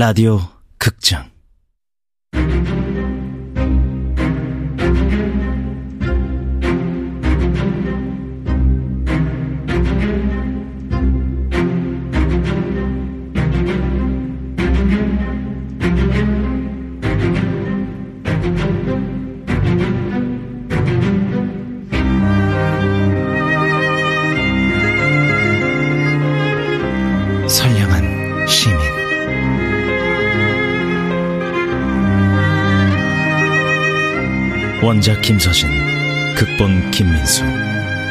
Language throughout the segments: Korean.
라디오 원작 김서진 극본 김민수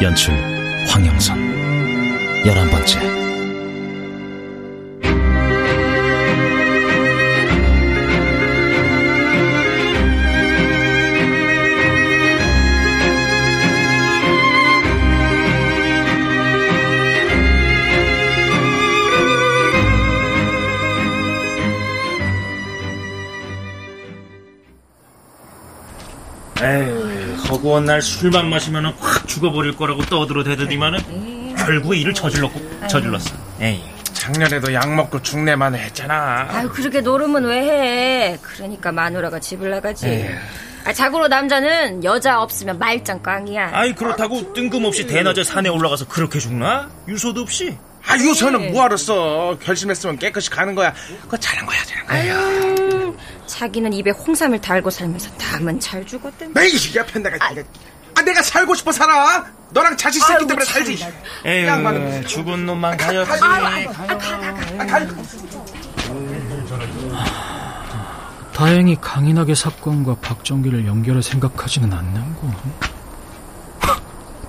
연출 황영선. 열한 번째 에이, 허구한 날 술만 마시면 확 죽어버릴 거라고 떠들어 대더니만은 결국에 일을 저질렀고 저질렀어. 에이. 작년에도 약 먹고 죽내만 했잖아. 아유 그렇게 노름은 왜 해? 그러니까 마누라가 집을 나가지. 아, 자고로 남자는 여자 없으면 말짱 꽝이야. 아이 그렇다고 뜬금없이 대낮에 산에 올라가서 그렇게 죽나? 유서도 없이. 아, 유서는 뭐하러 써? 결심했으면 깨끗이 가는 거야. 그거 잘한 거야, 잘한 거야. 음, 자기는 입에 홍삼을 달고 살면서 남은 잘 죽었대. 매일 옆에 내가 아, 내가 살고 싶어 살아. 너랑 자식 새끼 때문에 참. 살지. 에휴, 양반은 죽은 놈만 가였지. 다행히 강인하게 사건과 박정기를 연결해 생각하지는 않는군.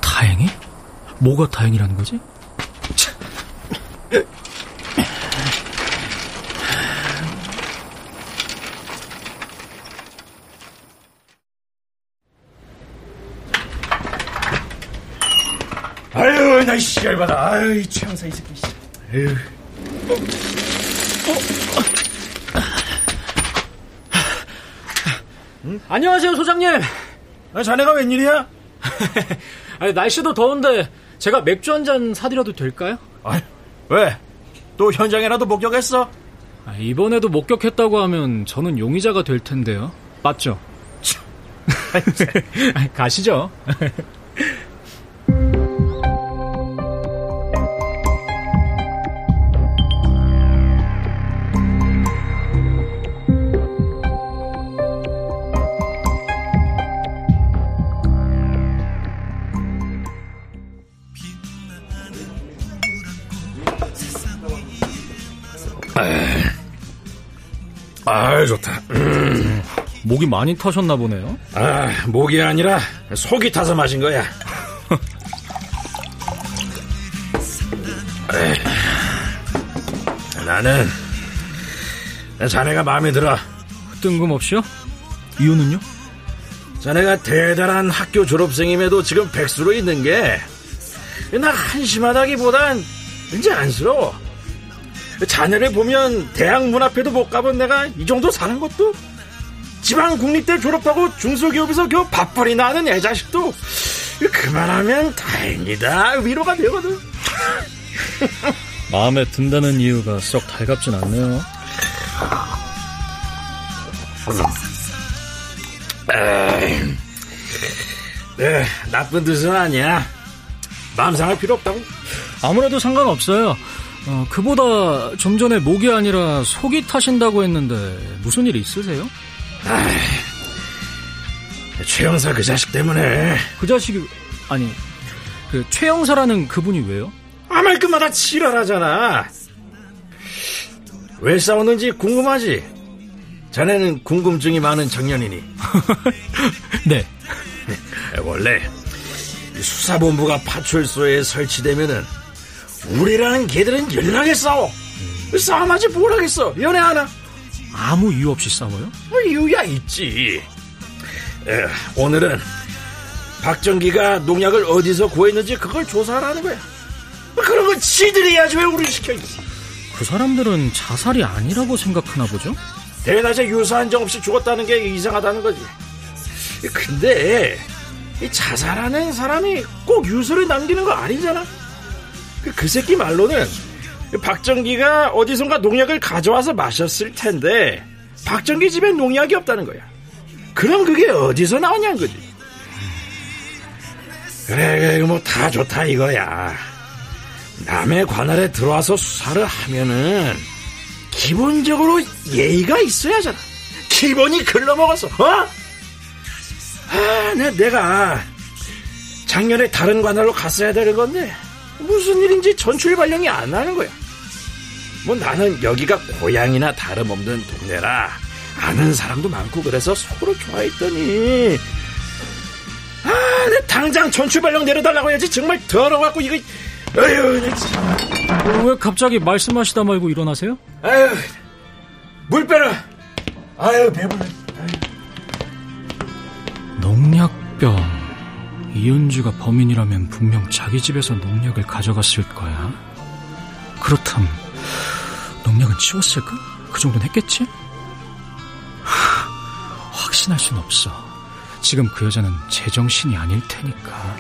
다행히? 뭐가 다행이라는 거지? 나 씨, 열받아. 아유, 최영사 이 새끼. 씨. 에휴. 안녕하세요, 소장님. 아, 자네가 웬일이야? 아니, 날씨도 더운데 제가 맥주 한 잔 사드려도 될까요? 왜? 또 현장에라도 목격했어? 아, 이번에도 목격했다고 하면 저는 용의자가 될 텐데요. 맞죠? 가시죠. 아, 좋다. 목이 많이 터셨나 보네요. 아, 목이 아니라 속이 타서 마신 거야. 에이, 나는 자네가 마음에 들어. 뜬금없이요? 이유는요? 자네가 대단한 학교 졸업생임에도 지금 백수로 있는 게 나 한심하다기보단 이제 안쓰러워. 자네를 보면 대학 문 앞에도 못 가본 내가 이 정도 사는 것도 지방 국립대 졸업하고 중소기업에서 겨우 밥벌이나 하는 애 자식도 그만하면 다행이다 위로가 되거든. 마음에 든다는 이유가 썩 달갑진 않네요. 에이, 네, 나쁜 뜻은 아니야. 마음 상할 필요 없다고. 아무래도 상관없어요. 어, 그보다 좀 전에 목이 아니라 속이 타신다고 했는데 무슨 일 있으세요? 최영사 그 자식 때문에 그 자식이 아니 그 최영사라는 그분이 왜요? 아 말끝마다 지랄하잖아. 왜 싸우는지 궁금하지? 자네는 궁금증이 많은 청년이니 네. 원래 이 수사본부가 파출소에 설치되면은 우리라는 개들은 연락에 싸워. 싸움하지 뭘 하겠어? 연애 하나? 아무 이유 없이 싸워요? 뭐 이유야 있지. 에, 오늘은 박정기가 농약을 어디서 구했는지 그걸 조사하라는 거야. 뭐 그런 건 지들이 해야지 왜 우리 시켜. 그 사람들은 자살이 아니라고 생각하나 보죠? 대낮에 유서 한적 없이 죽었다는 게 이상하다는 거지. 근데 이 자살하는 사람이 꼭 유서를 남기는 거 아니잖아. 그, 그 새끼 말로는 박정기가 어디선가 농약을 가져와서 마셨을 텐데 박정기 집에 농약이 없다는 거야. 그럼 그게 어디서 나왔냐는 거지. 그래, 뭐 다 좋다 이거야. 남의 관할에 들어와서 수사를 하면은 기본적으로 예의가 있어야잖아. 기본이 글러먹어서, 어? 아, 내, 내가 작년에 다른 관할로 갔어야 되는 건데 무슨 일인지 전출 발령이 안 나는 거야. 뭐 나는 여기가 고향이나 다름없는 동네라 아는 사람도 많고 그래서 서로 좋아했더니 아, 내 당장 전출 발령 내려달라고 해야지 정말 더러워갖고 이거 어휴. 왜 갑자기 말씀하시다 말고 일어나세요? 아유, 물 빼라. 아유, 배불러. 농약병. 이은주가 범인이라면 분명 자기 집에서 농약을 가져갔을 거야. 그렇담, 농약은 치웠을까? 그 정도는 했겠지? 하, 확신할 순 없어. 지금 그 여자는 제정신이 아닐 테니까.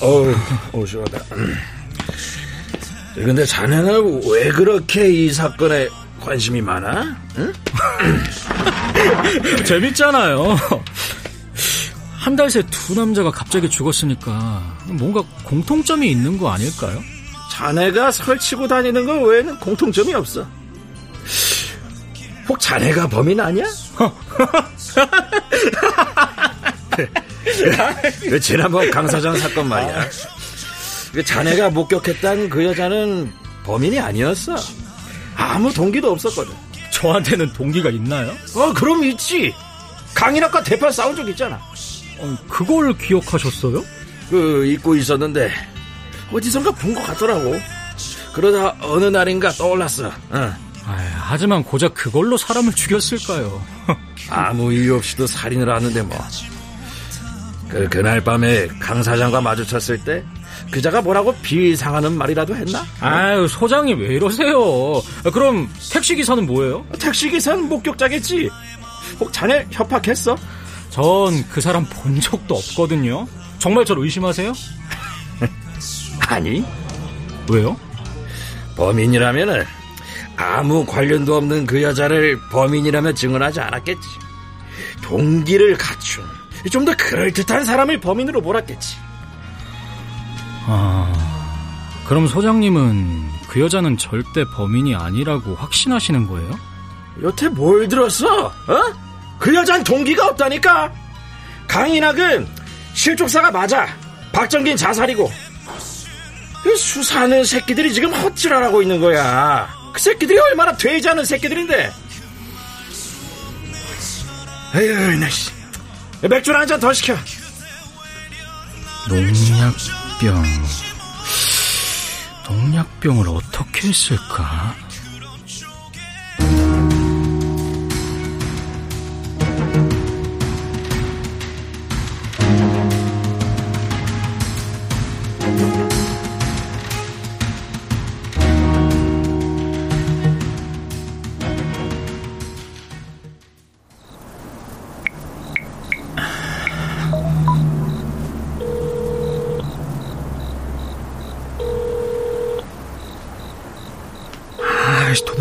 어우, 어, 시원하다. 근데 자네는 왜 그렇게 이 사건에 관심이 많아? 응? 재밌잖아요. 한 달 새 두 남자가 갑자기 죽었으니까 뭔가 공통점이 있는 거 아닐까요? 자네가 설치고 다니는 거 외에는 공통점이 없어. 혹 자네가 범인 아니야? 그 지난번 강사장 사건 말이야. 그 자네가 목격했던 그 여자는 범인이 아니었어. 아무 동기도 없었거든. 저한테는 동기가 있나요? 어, 그럼 있지. 강인학과 대판 싸운 적 있잖아. 어, 그걸 기억하셨어요? 그 잊고 있었는데 어디선가 본 것 같더라고. 그러다 어느 날인가 떠올랐어. 어. 아이, 하지만 고작 그걸로 사람을 죽였을까요? 아무 이유 없이도 살인을 하는데 뭐. 그, 그날 밤에 강 사장과 마주쳤을 때 그자가 뭐라고 비상하는 말이라도 했나? 아유, 소장님 왜 이러세요? 그럼 택시 기사는 뭐예요? 택시 기사는 목격자겠지. 혹 자네 협박했어? 전 그 사람 본 적도 없거든요. 정말 저를 의심하세요? 아니, 왜요? 범인이라면은 아무 관련도 없는 그 여자를 범인이라며 증언하지 않았겠지. 동기를 갖춘 좀 더 그럴듯한 사람을 범인으로 몰았겠지. 아, 그럼 소장님은 그 여자는 절대 범인이 아니라고 확신하시는 거예요? 여태 뭘 들었어? 어? 그 여잔 동기가 없다니까. 강인학은 실족사가 맞아. 박정긴 자살이고. 그 수사하는 새끼들이 지금 헛질하고 있는 거야. 그 새끼들이 얼마나 되지 않은 새끼들인데. 에휴, 나 씨. 맥주 한잔 더 시켜. 농약병. 농약병을 어떻게 했을까?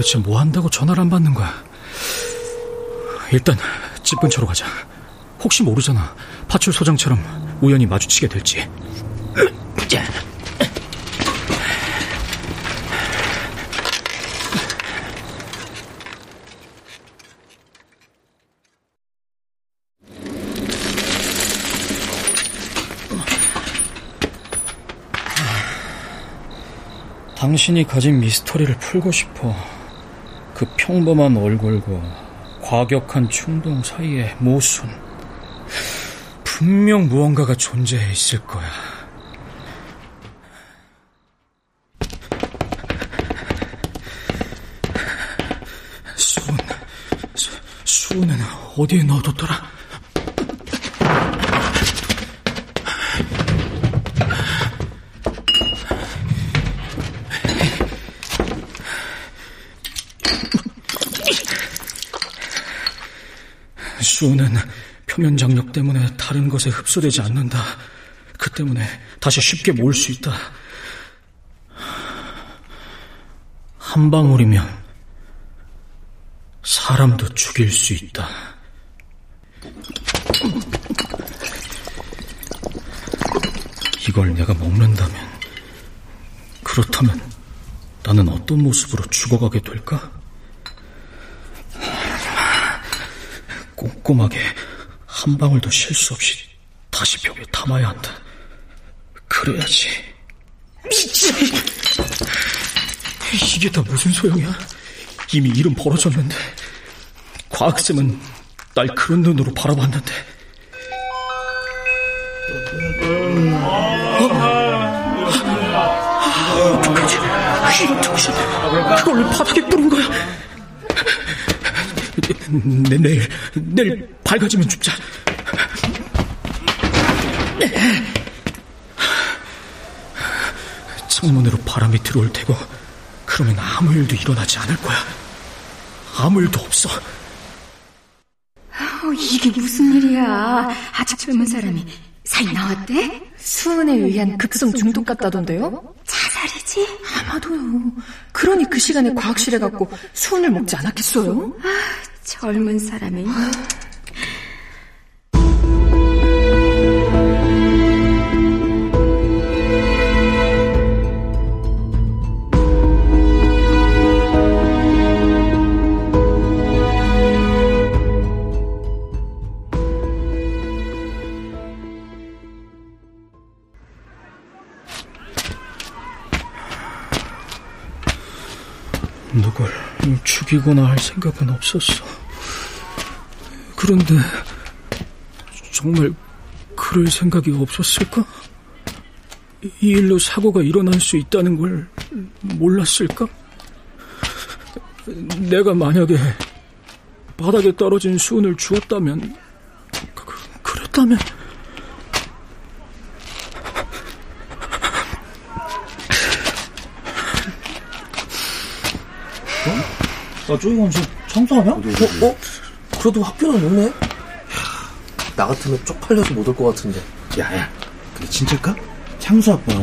도대체 뭐 한다고 전화를 안 받는 거야? 일단 집 근처로 가자. 혹시 모르잖아. 파출 소장처럼 우연히 마주치게 될지. 당신이 가진 미스터리를 풀고 싶어. 그 평범한 얼굴과 과격한 충동 사이의 모순. 분명 무언가가 존재해 있을 거야. 수은, 수, 수은은 어디에 넣어뒀더라? 수은은 표면 장력 때문에 다른 것에 흡수되지 않는다. 그 때문에 다시 쉽게 모을 수 있다. 한 방울이면 사람도 죽일 수 있다. 이걸 내가 먹는다면, 그렇다면 나는 어떤 모습으로 죽어가게 될까? 꼼꼼하게 한 방울도 실수 없이 다시 벽에 담아야 한다. 그래야지. 미치! 이게 다 무슨 소용이야? 이미 일은 벌어졌는데. 과학쌤은 날 그런 눈으로 바라봤는데. 어떡하지? 이런 정신. 그걸 왜 바닥에 뿌린 거야? 내, 내일, 내일 밝아지면 죽자. 창문으로 바람이 들어올 테고, 그러면 아무 일도 일어나지 않을 거야. 아무 일도 없어. 어, 이게 무슨 일이야. 아직 젊은 사람이 사이 나왔대? 수은에 의한 급성 중독 같다던데요? 자살이지? 아마도요. 그러니 그 시간에 과학실에 갔고 수은을 먹지 않았겠어요? 아, 젊은 사람이. 죽이거나 할 생각은 없었어. 그런데 정말 그럴 생각이 없었을까? 이 일로 사고가 일어날 수 있다는 걸 몰랐을까? 내가 만약에 바닥에 떨어진 수은을 주었다면, 그, 그랬다면. 야, 저기 가면 지금 청소하냐? 어, 어? 그래도 학교는 오네? 나 같으면 쪽팔려서 못 올 것 같은데. 야, 야, 근데 진짜일까? 창수 아빠.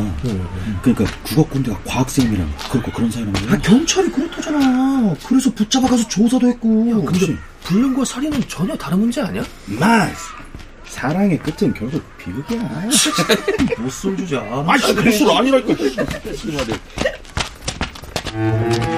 그러니까 국어꾼대가 과학생이랑 그렇고 그런 사이란 말이야. 아, 경찰이 그렇다잖아. 그래서 붙잡아가서 조사도 했고. 근데 불륜과 살인은 전혀 다른 문제 아니야? 마! 사랑의 끝은 결국 비극이야. 못쏠 주자. 아이씨, 그술 아니라니까.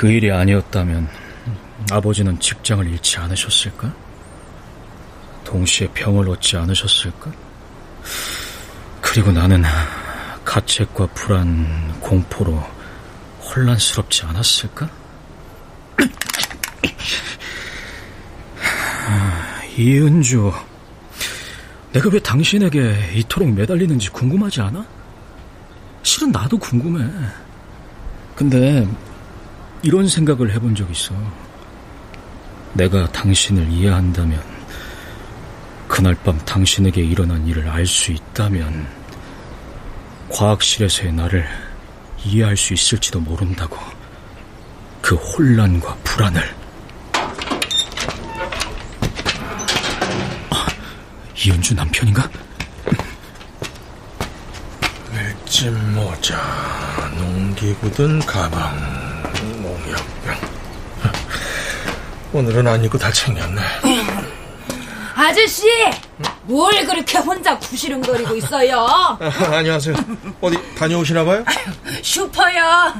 그 일이 아니었다면 아버지는 직장을 잃지 않으셨을까? 동시에 병을 얻지 않으셨을까? 그리고 나는 가책과 불안, 공포로 혼란스럽지 않았을까? 아, 이은주, 내가 왜 당신에게 이토록 매달리는지 궁금하지 않아? 실은 나도 궁금해. 근데 이런 생각을 해본 적 있어. 내가 당신을 이해한다면, 그날 밤 당신에게 일어난 일을 알 수 있다면, 과학실에서의 나를 이해할 수 있을지도 모른다고. 그 혼란과 불안을. 아, 이은주 남편인가? 맷집 모자, 농기 굳은 가방, 농약병. 오늘은 안 입고 다 챙겼네. 아저씨, 뭘 그렇게 혼자 구시름거리고 있어요? 아, 안녕하세요. 어디 다녀오시나 봐요? 슈퍼요.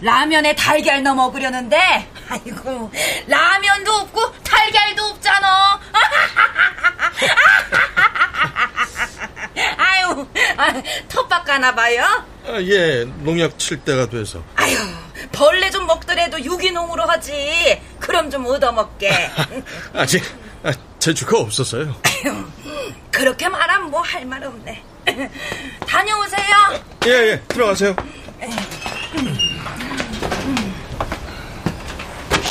라면에 달걀 넣어 먹으려는데, 아이고, 라면도 없고 달걀도 없잖아. 아유, 아, 텃밭 가나 봐요? 아, 예, 농약 칠 때가 돼서. 아유, 벌레 좀 먹더라도 유기농으로 하지. 그럼 좀 얻어먹게. 아직 아, 재주가 없었어요. 그렇게 말하면 뭐 할 말 없네. 다녀오세요. 예, 예, 들어가세요.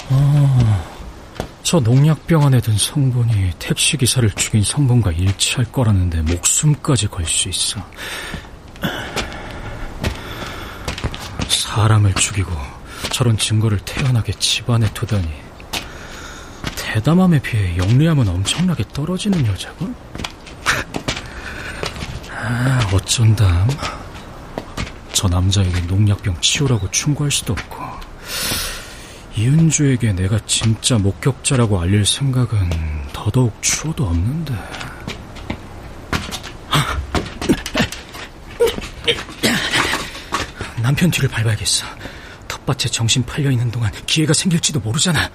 아, 저 농약병 안에 든 성분이 택시기사를 죽인 성분과 일치할 거라는데 목숨까지 걸 수 있어. 사람을 죽이고 저런 증거를 태연하게 집안에 두다니 대담함에 비해 영리함은 엄청나게 떨어지는 여자고? 아, 어쩐담. 저 남자에게 농약병 치우라고 충고할 수도 없고 이은주에게 내가 진짜 목격자라고 알릴 생각은 더더욱 추워도 없는데. 남편 뒤를 밟아야겠어. 텃밭에 정신 팔려 있는 동안 기회가 생길지도 모르잖아.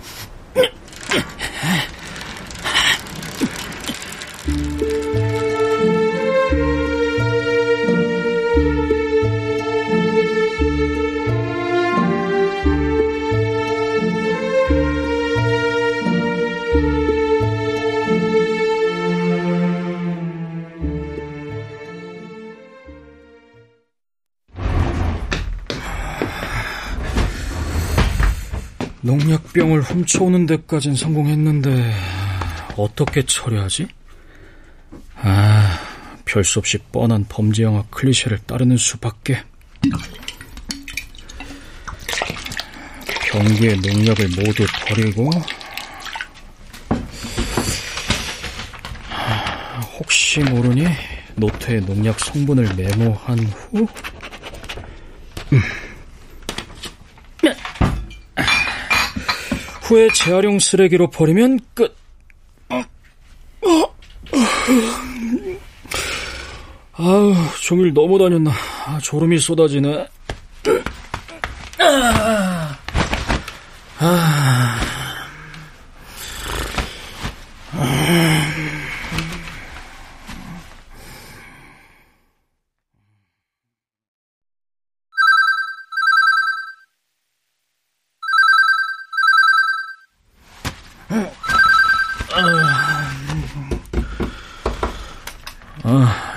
약병을 훔쳐오는 데까진 성공했는데 어떻게 처리하지? 아, 별 수 없이 뻔한 범죄 영화 클리셰를 따르는 수밖에. 경기의 농약을 모두 버리고 혹시 모르니 노트에 농약 성분을 메모한 후 음. 후에 재활용 쓰레기로 버리면 끝. 아우, 종일 너무 다녔나. 아, 졸음이 쏟아지네. 아, 아. 아,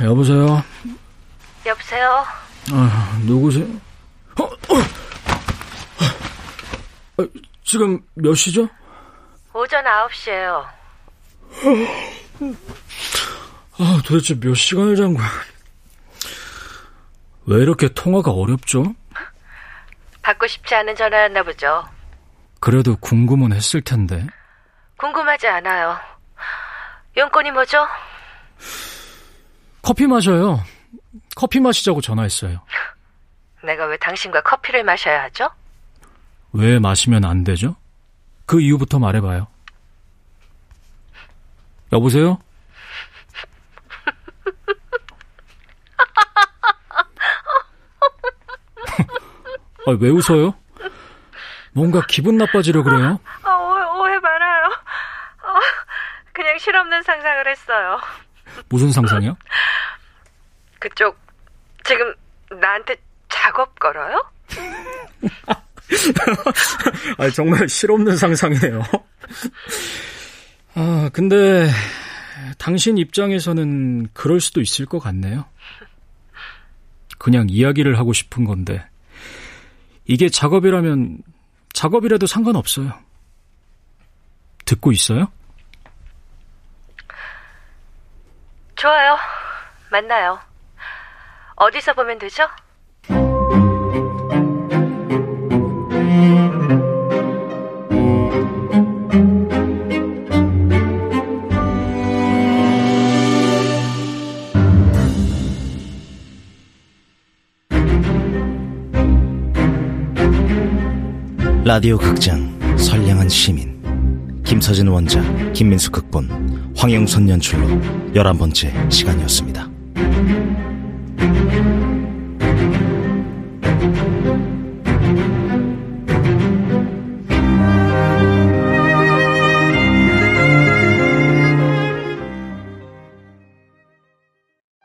여보세요? 여보세요? 아, 누구세요? 어, 어. 아, 지금 몇 시죠? 오전 9시에요. 아, 도대체 몇 시간을 잔 거야? 왜 이렇게 통화가 어렵죠? 받고 싶지 않은 전화였나 보죠. 그래도 궁금은 했을 텐데. 궁금하지 않아요. 용건이 뭐죠? 커피 마셔요. 커피 마시자고 전화했어요. 내가 왜 당신과 커피를 마셔야 하죠? 왜 마시면 안 되죠? 그 이유부터 말해봐요. 여보세요? 아, 왜 웃어요? 뭔가 기분 나빠지려 그래요? 어, 오해, 오해 말아요. 어, 그냥 실없는 상상을 했어요. 무슨 상상이요? 그쪽 지금 나한테 작업 걸어요? 아, 정말 실없는 상상이네요. 아, 근데 당신 입장에서는 그럴 수도 있을 것 같네요. 그냥 이야기를 하고 싶은 건데 이게 작업이라면 작업이라도 상관없어요. 듣고 있어요? 좋아요. 만나요. 어디서 보면 되죠? 라디오 극장 선량한 시민 김서진 원작 김민수 극본 황영선 연출로 열한 번째 시간이었습니다.